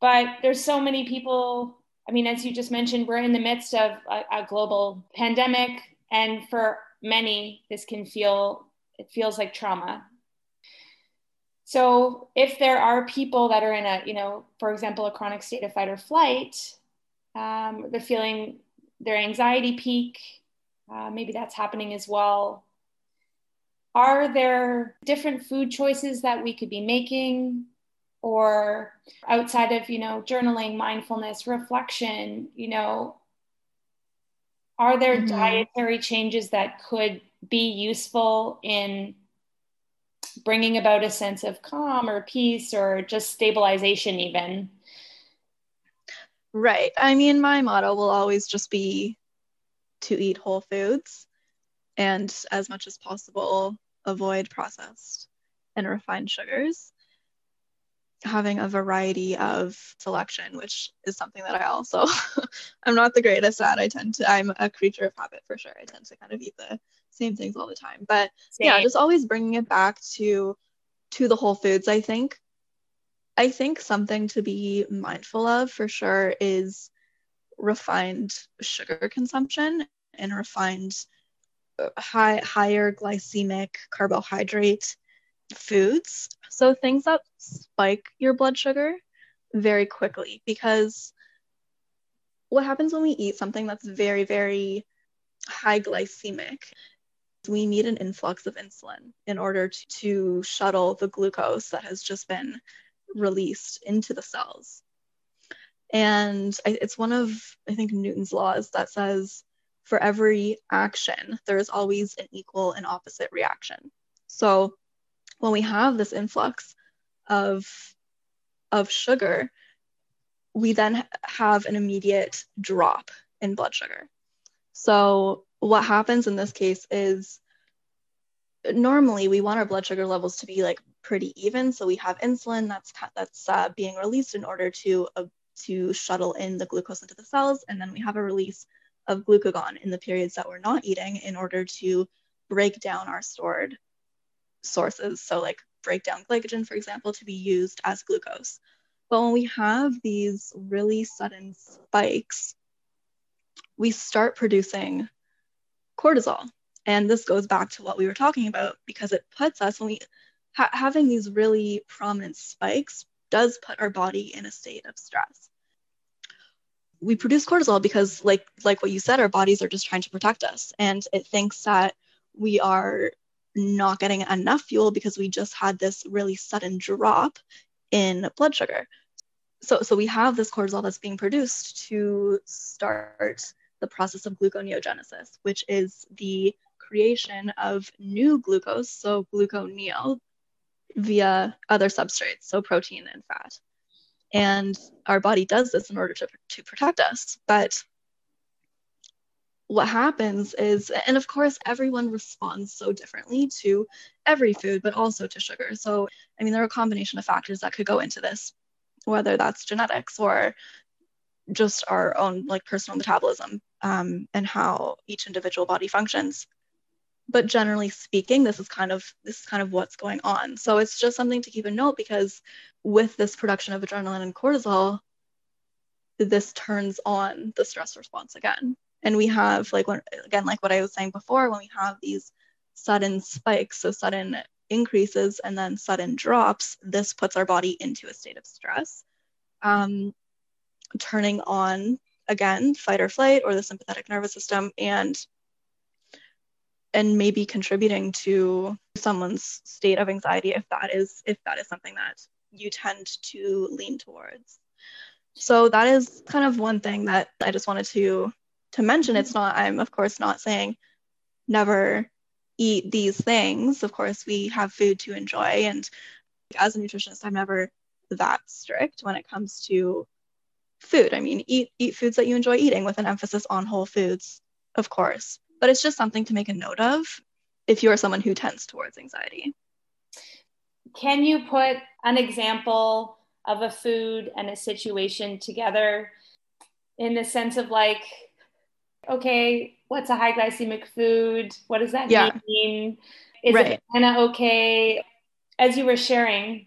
But there's so many people. I mean, as you just mentioned, we're in the midst of a, a global pandemic, and for many, this can feel it feels like trauma. So if there are people that are in a, you know, for example, a chronic state of fight or flight, um, they're feeling their anxiety peak. Uh, maybe that's happening as well are there different food choices that we could be making or outside of you know journaling mindfulness reflection you know are there mm-hmm. dietary changes that could be useful in bringing about a sense of calm or peace or just stabilization even. Right. I mean my motto will always just be to eat whole foods and as much as possible avoid processed and refined sugars having a variety of selection, which is something that I also I'm not the greatest at. I tend to I'm a creature of habit for sure. I tend to kind of eat the same things all the time. But Same. yeah, just always bringing it back to to the whole foods. I think I think something to be mindful of for sure is refined sugar consumption and refined uh, high higher glycemic carbohydrate foods. So things that spike your blood sugar very quickly because what happens when we eat something that's very, very high glycemic? We need an influx of insulin in order to, to shuttle the glucose that has just been released into the cells. And I, it's one of, I think, Newton's laws that says for every action, there is always an equal and opposite reaction. So when we have this influx of of sugar, we then have an immediate drop in blood sugar. So what happens in this case is normally we want our blood sugar levels to be like pretty even. So we have insulin that's that's uh, being released in order to uh, to shuttle in the glucose into the cells, and then we have a release of glucagon in the periods that we're not eating in order to break down our stored sources. So, like break down glycogen, for example, to be used as glucose. But when we have these really sudden spikes, we start producing cortisol. And this goes back to what we were talking about because it puts us, when we ha- having these really prominent spikes, does put our body in a state of stress. We produce cortisol because, like, like what you said, our bodies are just trying to protect us, and it thinks that we are not getting enough fuel because we just had this really sudden drop in blood sugar. So, so we have this cortisol that's being produced to start the process of gluconeogenesis, which is the creation of new glucose, so gluconeo, via other substrates, so protein and fat. And our body does this in order to, to protect us. But what happens is, and of course, everyone responds so differently to every food, but also to sugar. So, I mean, there are a combination of factors that could go into this, whether that's genetics or just our own like personal metabolism um, and how each individual body functions. But generally speaking, this is kind of this is kind of what's going on. So it's just something to keep in note because with this production of adrenaline and cortisol, this turns on the stress response again and we have like when again like what i was saying before when we have these sudden spikes so sudden increases and then sudden drops this puts our body into a state of stress. Um, turning on again fight or flight or the sympathetic nervous system and and maybe contributing to someone's state of anxiety if that is if that is something that you tend to lean towards. So that is kind of one thing that i just wanted to to mention mm-hmm. it's not i'm of course not saying never eat these things. Of course we have food to enjoy. And as a nutritionist i'm never that strict when it comes to food. I mean eat eat foods that you enjoy eating with an emphasis on whole foods of course. But it's just something to make a note of if you are someone who tends towards anxiety. Can you put an example of a food and a situation together in the sense of like okay, what's a high glycemic food? What does that yeah. mean? Is right. it kind of okay? As you were sharing,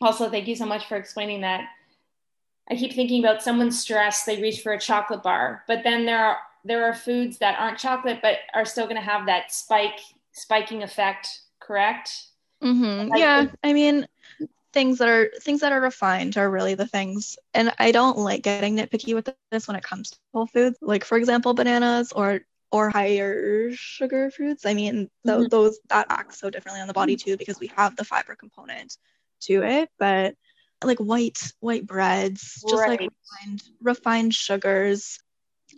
also, thank you so much for explaining that. I keep thinking about someone's stressed, they reach for a chocolate bar, but then there are there are foods that aren't chocolate but are still going to have that spike spiking effect, correct? Mm-hmm. Like, yeah, I mean, things that are things that are refined are really the things and i don't like getting nitpicky with this when it comes to whole foods like for example bananas or or higher sugar fruits i mean th- mm-hmm. those that acts so differently on the body too because we have the fiber component to it but like white white breads just right. like refined, refined sugars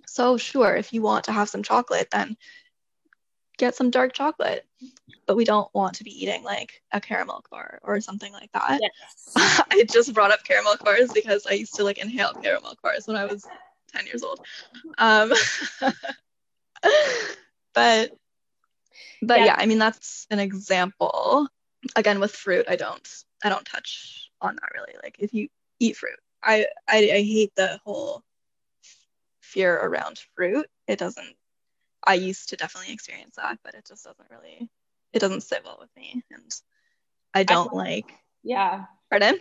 so sure if you want to have some chocolate then get some dark chocolate but we don't want to be eating like a caramel bar or something like that. Yes. I just brought up caramel bars because I used to like inhale caramel bars when I was 10 years old. Um, but but yeah. yeah, I mean that's an example. Again, with fruit, I don't I don't touch on that really. Like if you eat fruit, I I, I hate the whole fear around fruit. It doesn't. I used to definitely experience that, but it just doesn't really. It doesn't sit well with me, and I don't I, like. Yeah. Pardon?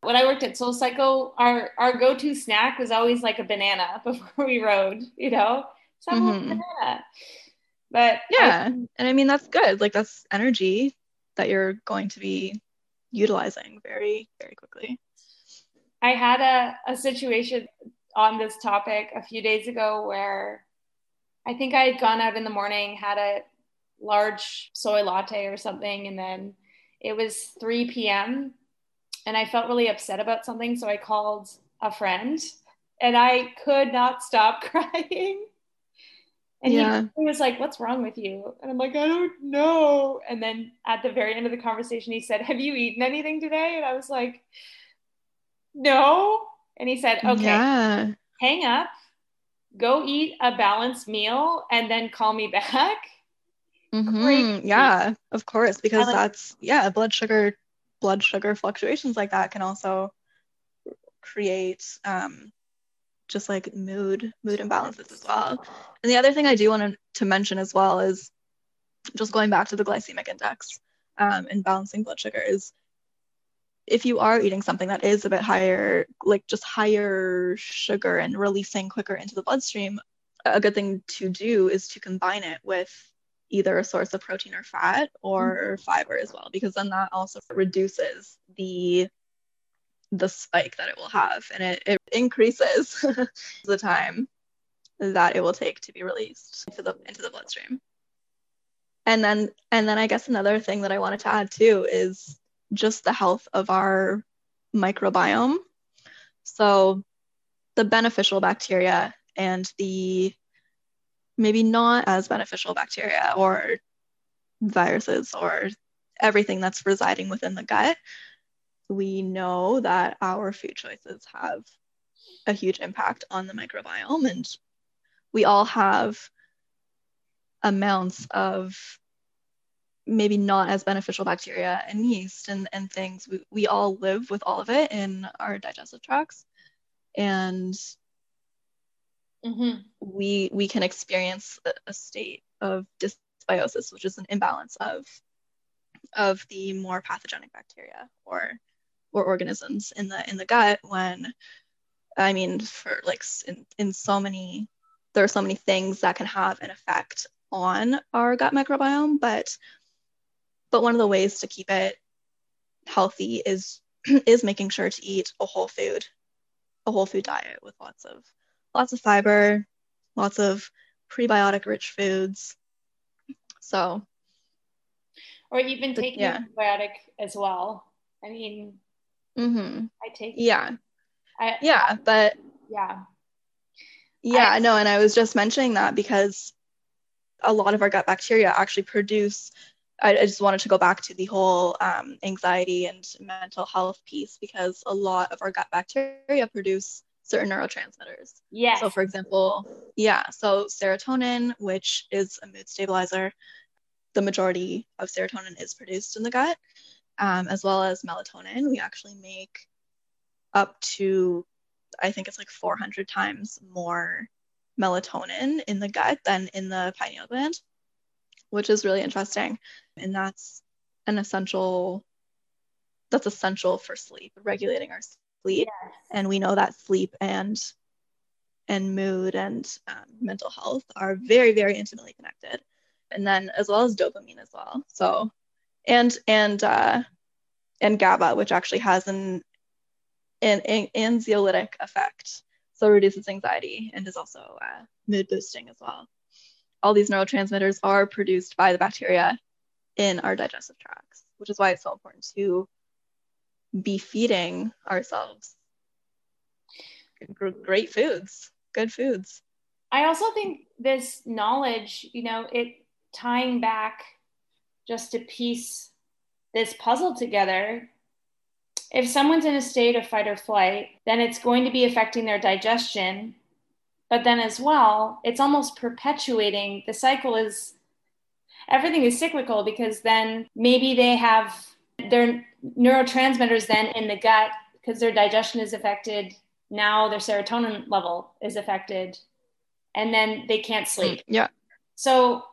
When I worked at Soul Cycle, our our go to snack was always like a banana before we rode. You know, some mm-hmm. banana. But yeah, I, and I mean that's good. Like that's energy that you're going to be utilizing very very quickly. I had a, a situation on this topic a few days ago where I think I had gone out in the morning, had a large soy latte or something, and then it was 3 p.m. and I felt really upset about something. So I called a friend and I could not stop crying. And yeah. he, was like, What's wrong with you? And I'm like, I don't know. And then at the very end of the conversation, he said, Have you eaten anything today? And I was like, No. And he said, Okay, yeah. hang up, go eat a balanced meal, and then call me back. Mm-hmm. Yeah, of course, because like, that's, yeah, blood sugar, blood sugar fluctuations like that can also create um, just like mood mood imbalances as well. And the other thing I do want to mention as well is just going back to the glycemic index um, and balancing blood sugar is if you are eating something that is a bit higher, like just higher sugar and releasing quicker into the bloodstream, a good thing to do is to combine it with either a source of protein or fat or mm-hmm. fiber as well, because then that also reduces the the spike that it will have and it, it increases the time that it will take to be released into the into the bloodstream and then and then i guess another thing that i wanted to add too is just the health of our microbiome. So the beneficial bacteria and the maybe not as beneficial bacteria or viruses or everything that's residing within the gut we know that our food choices have a huge impact on the microbiome. And we all have amounts of maybe not as beneficial bacteria and yeast and, and things we, we all live with all of it in our digestive tracts and mm-hmm. we we can experience a, state of dysbiosis which is an imbalance of of the more pathogenic bacteria or or organisms in the in the gut when i mean for like in, in so many there are so many things that can have an effect on our gut microbiome but but one of the ways to keep it healthy is is making sure to eat a whole food a whole food diet with lots of lots of fiber lots of prebiotic rich foods so or even taking yeah. probiotic as well i mean Mm-hmm. I take. Yeah. I, yeah, but yeah. Yeah, I, no, and I was just mentioning that because a lot of our gut bacteria actually produce. I, I just wanted to go back to the whole um, anxiety and mental health piece because a lot of our gut bacteria produce certain neurotransmitters. Yeah. So, for example, yeah, so serotonin, which is a mood stabilizer, the majority of serotonin is produced in the gut um, as well as melatonin. We actually make up to, I think it's like 400 times more melatonin in the gut than in the pineal gland, which is really interesting. And that's an essential, that's essential for sleep, regulating our sleep. Yes. And we know that sleep and and mood and um, mental health are very very intimately connected and then as well as dopamine as well so and and uh, and GABA, which actually has an an, an anxiolytic effect, so reduces anxiety and is also uh, mood boosting as well. All these neurotransmitters are produced by the bacteria in our digestive tracts, which is why it's so important to be feeding ourselves great foods, good foods. I also think this knowledge, you know, it tying back just to piece this puzzle together, if someone's in a state of fight or flight, then it's going to be affecting their digestion. But then, as well, it's almost perpetuating the cycle is, everything is cyclical because then maybe they have their neurotransmitters then in the gut because their digestion is affected. Now their serotonin level is affected, and then they can't sleep. Yeah. So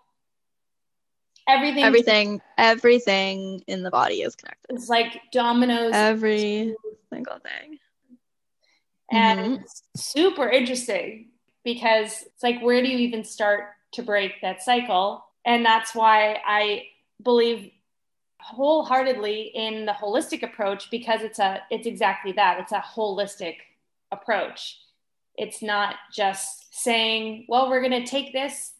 everything, everything, everything in the body is connected. It's like dominoes. Every single thing. And mm-hmm. super interesting because it's like, where do you even start to break that cycle? And that's why I believe wholeheartedly in the holistic approach because it's a it's exactly that. It's a holistic approach. It's not just saying well we're going to take this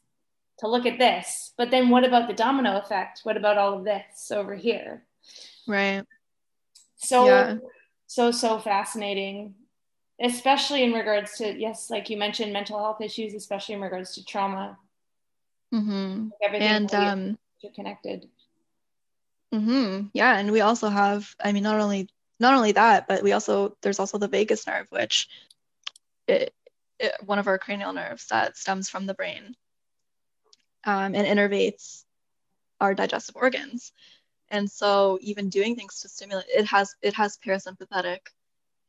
to look at this but then what about the domino effect? What about all of this over here? Right. So yeah. so so fascinating especially in regards to yes like you mentioned mental health issues especially in regards to trauma mm-hmm. everything and um connected Mm-hmm. Yeah, and we also have, I mean, not only not only that, but we also there's also the vagus nerve, which it, it, one of our cranial nerves that stems from the brain um, and innervates our digestive organs. And so, even doing things to stimulate it has it has parasympathetic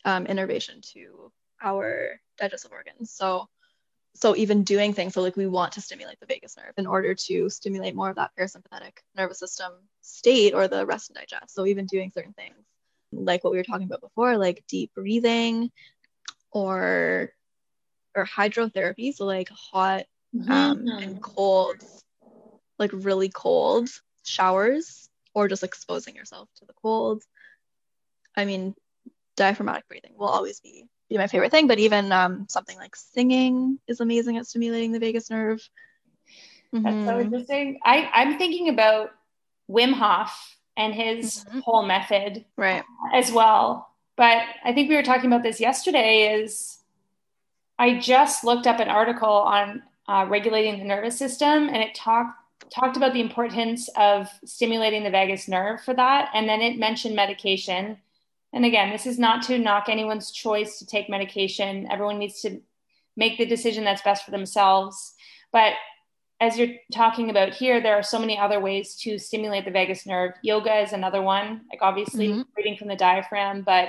um, innervation to our digestive organs. So so even doing things so like we want to stimulate the vagus nerve in order to stimulate more of that parasympathetic nervous system state or the rest and digest so even doing certain things like what we were talking about before like deep breathing or or hydrotherapy so like hot mm-hmm. um, and cold like really cold showers or just exposing yourself to the cold i mean diaphragmatic breathing will always be be my favorite thing. But even um, something like singing is amazing at stimulating the vagus nerve. Mm-hmm. That's so interesting. I, I'm thinking about Wim Hof and his mm-hmm. whole method right as well. But I think we were talking about this yesterday is I just looked up an article on uh, regulating the nervous system and it talked talked about the importance of stimulating the vagus nerve for that and then it mentioned medication and again, this is not to knock anyone's choice to take medication. Everyone needs to make the decision that's best for themselves. But as you're talking about here, there are so many other ways to stimulate the vagus nerve. Yoga is another one, like obviously mm-hmm. breathing from the diaphragm, but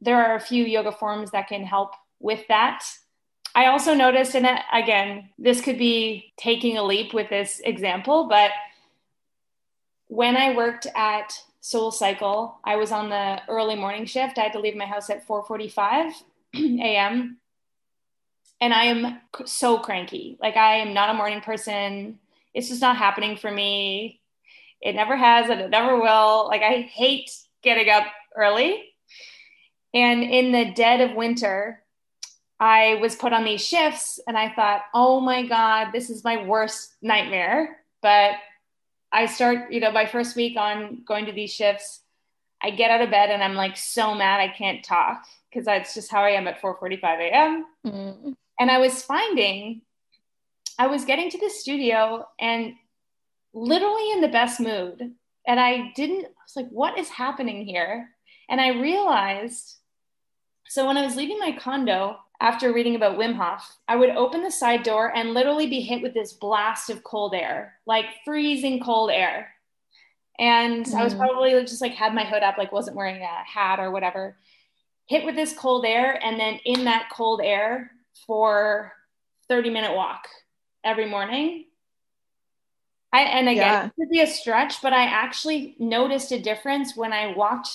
there are a few yoga forms that can help with that. I also noticed, and again, this could be taking a leap with this example, but when I worked at Soul Cycle. I was on the early morning shift. I had to leave my house at 4:45 a.m. And I am so cranky. Like I am not a morning person. It's just not happening for me. It never has and it never will. Like I hate getting up early. And in the dead of winter, I was put on these shifts and I thought, "Oh my god, this is my worst nightmare." But I start, you know, my first week on going to these shifts, I get out of bed and I'm like so mad I can't talk because that's just how I am at 4:45 a.m. Mm. And I was finding I was getting to the studio and literally in the best mood. And I didn't, I was like, what is happening here? And I realized, so when I was leaving my condo, after reading about Wim Hof, I would open the side door and literally be hit with this blast of cold air, like freezing cold air. And mm. I was mm. probably just like had my hood up, like wasn't wearing a hat or whatever. Hit with this cold air, and then in that cold air for 30 minute walk every morning. I, and again, yeah. it could be a stretch, but I actually noticed a difference when I walked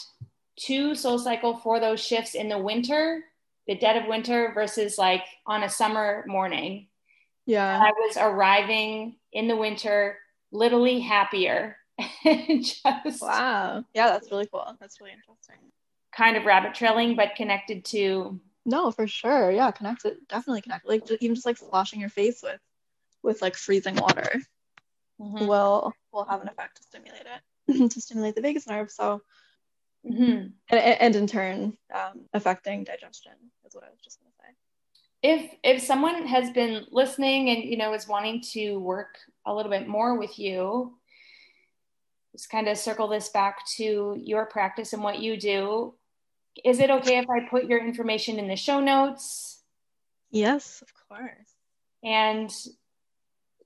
to Soul Cycle for those shifts in the winter the dead of winter versus like on a summer morning. Yeah. I was arriving in the winter literally happier. Just wow. Yeah, that's really cool. That's really interesting. Kind of rabbit trailing, but connected to no, for sure. Yeah, connected. Definitely connected. Like even just like splashing your face with with like freezing water mm-hmm. will will have an effect to stimulate it to stimulate the vagus nerve. So mm-hmm. and, and in turn um, affecting digestion is what I was just going to say. If if someone has been listening and you know is wanting to work a little bit more with you, just kind of circle this back to your practice and what you do. Is it okay if I put your information in the show notes? Yes, of course. And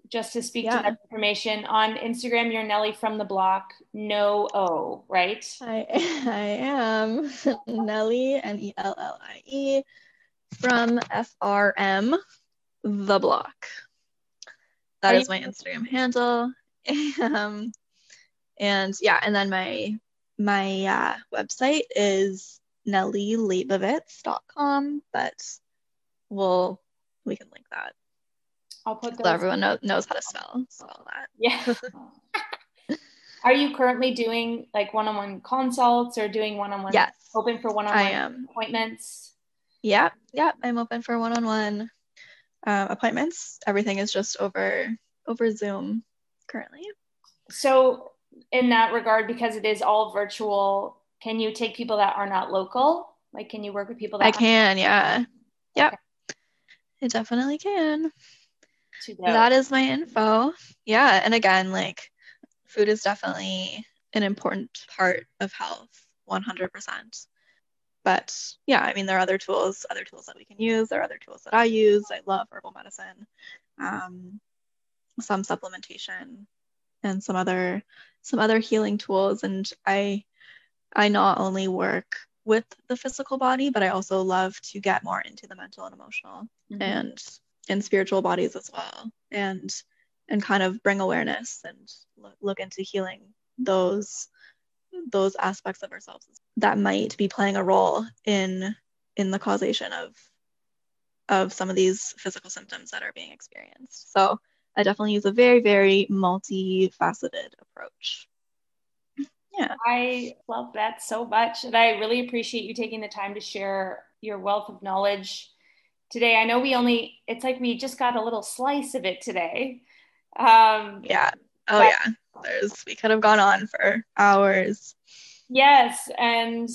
just to speak yeah. to that information. On Instagram, you're Nellie from the block, no O, right? I, I am Nellie, N E L L I E, from FRM, the block. That Are is my Instagram handle. um, and yeah, and then my my uh, website is nellieleibovitz.com, but we'll we can link that. I'll put so everyone know, knows how to spell spell that. Yeah. Are you currently doing like one-on-one consults or doing one-on-one? Yes. Open for one-on-one appointments. Yeah, yeah, I'm open for one-on-one uh, appointments. Everything is just over over Zoom currently. So, in that regard, because it is all virtual, can you take people that are not local? Like, can you work with people that I can? Yeah. Yep. Okay. I definitely can. That is my info. Yeah. And again, like food is definitely an important part of health, 100%. But yeah, I mean, there are other tools, other tools that we can use. There are other tools that I use. I love herbal medicine, um, some supplementation, and some other some other healing tools. And I I not only work with the physical body, but I also love to get more into the mental and emotional mm-hmm. and and spiritual bodies as well, and and kind of bring awareness and look, look into healing those those aspects of ourselves that might be playing a role in in the causation of of some of these physical symptoms that are being experienced. So I definitely use a very, very multifaceted approach. Yeah. I love that so much. And I really appreciate you taking the time to share your wealth of knowledge today. I know we only, it's like we just got a little slice of it today. Um, yeah. Oh, but, yeah. There's, we could have gone on for hours. Yes. And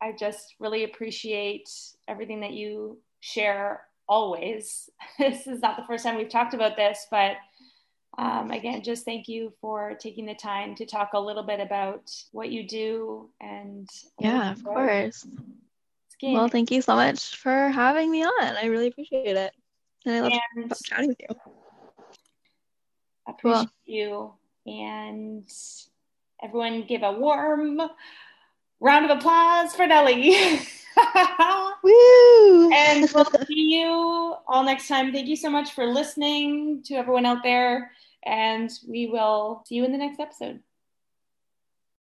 I just really appreciate everything that you share always. this is not the first time we've talked about this, but um, again, just thank you for taking the time to talk a little bit about what you do and yeah, of course. Well, thank you so much for having me on. I really appreciate it, and I love and chatting with you. Appreciate cool. you, and everyone give a warm round of applause for Nellie. Woo! and we'll see you all next time. Thank you so much for listening to everyone out there, and we will see you in the next episode.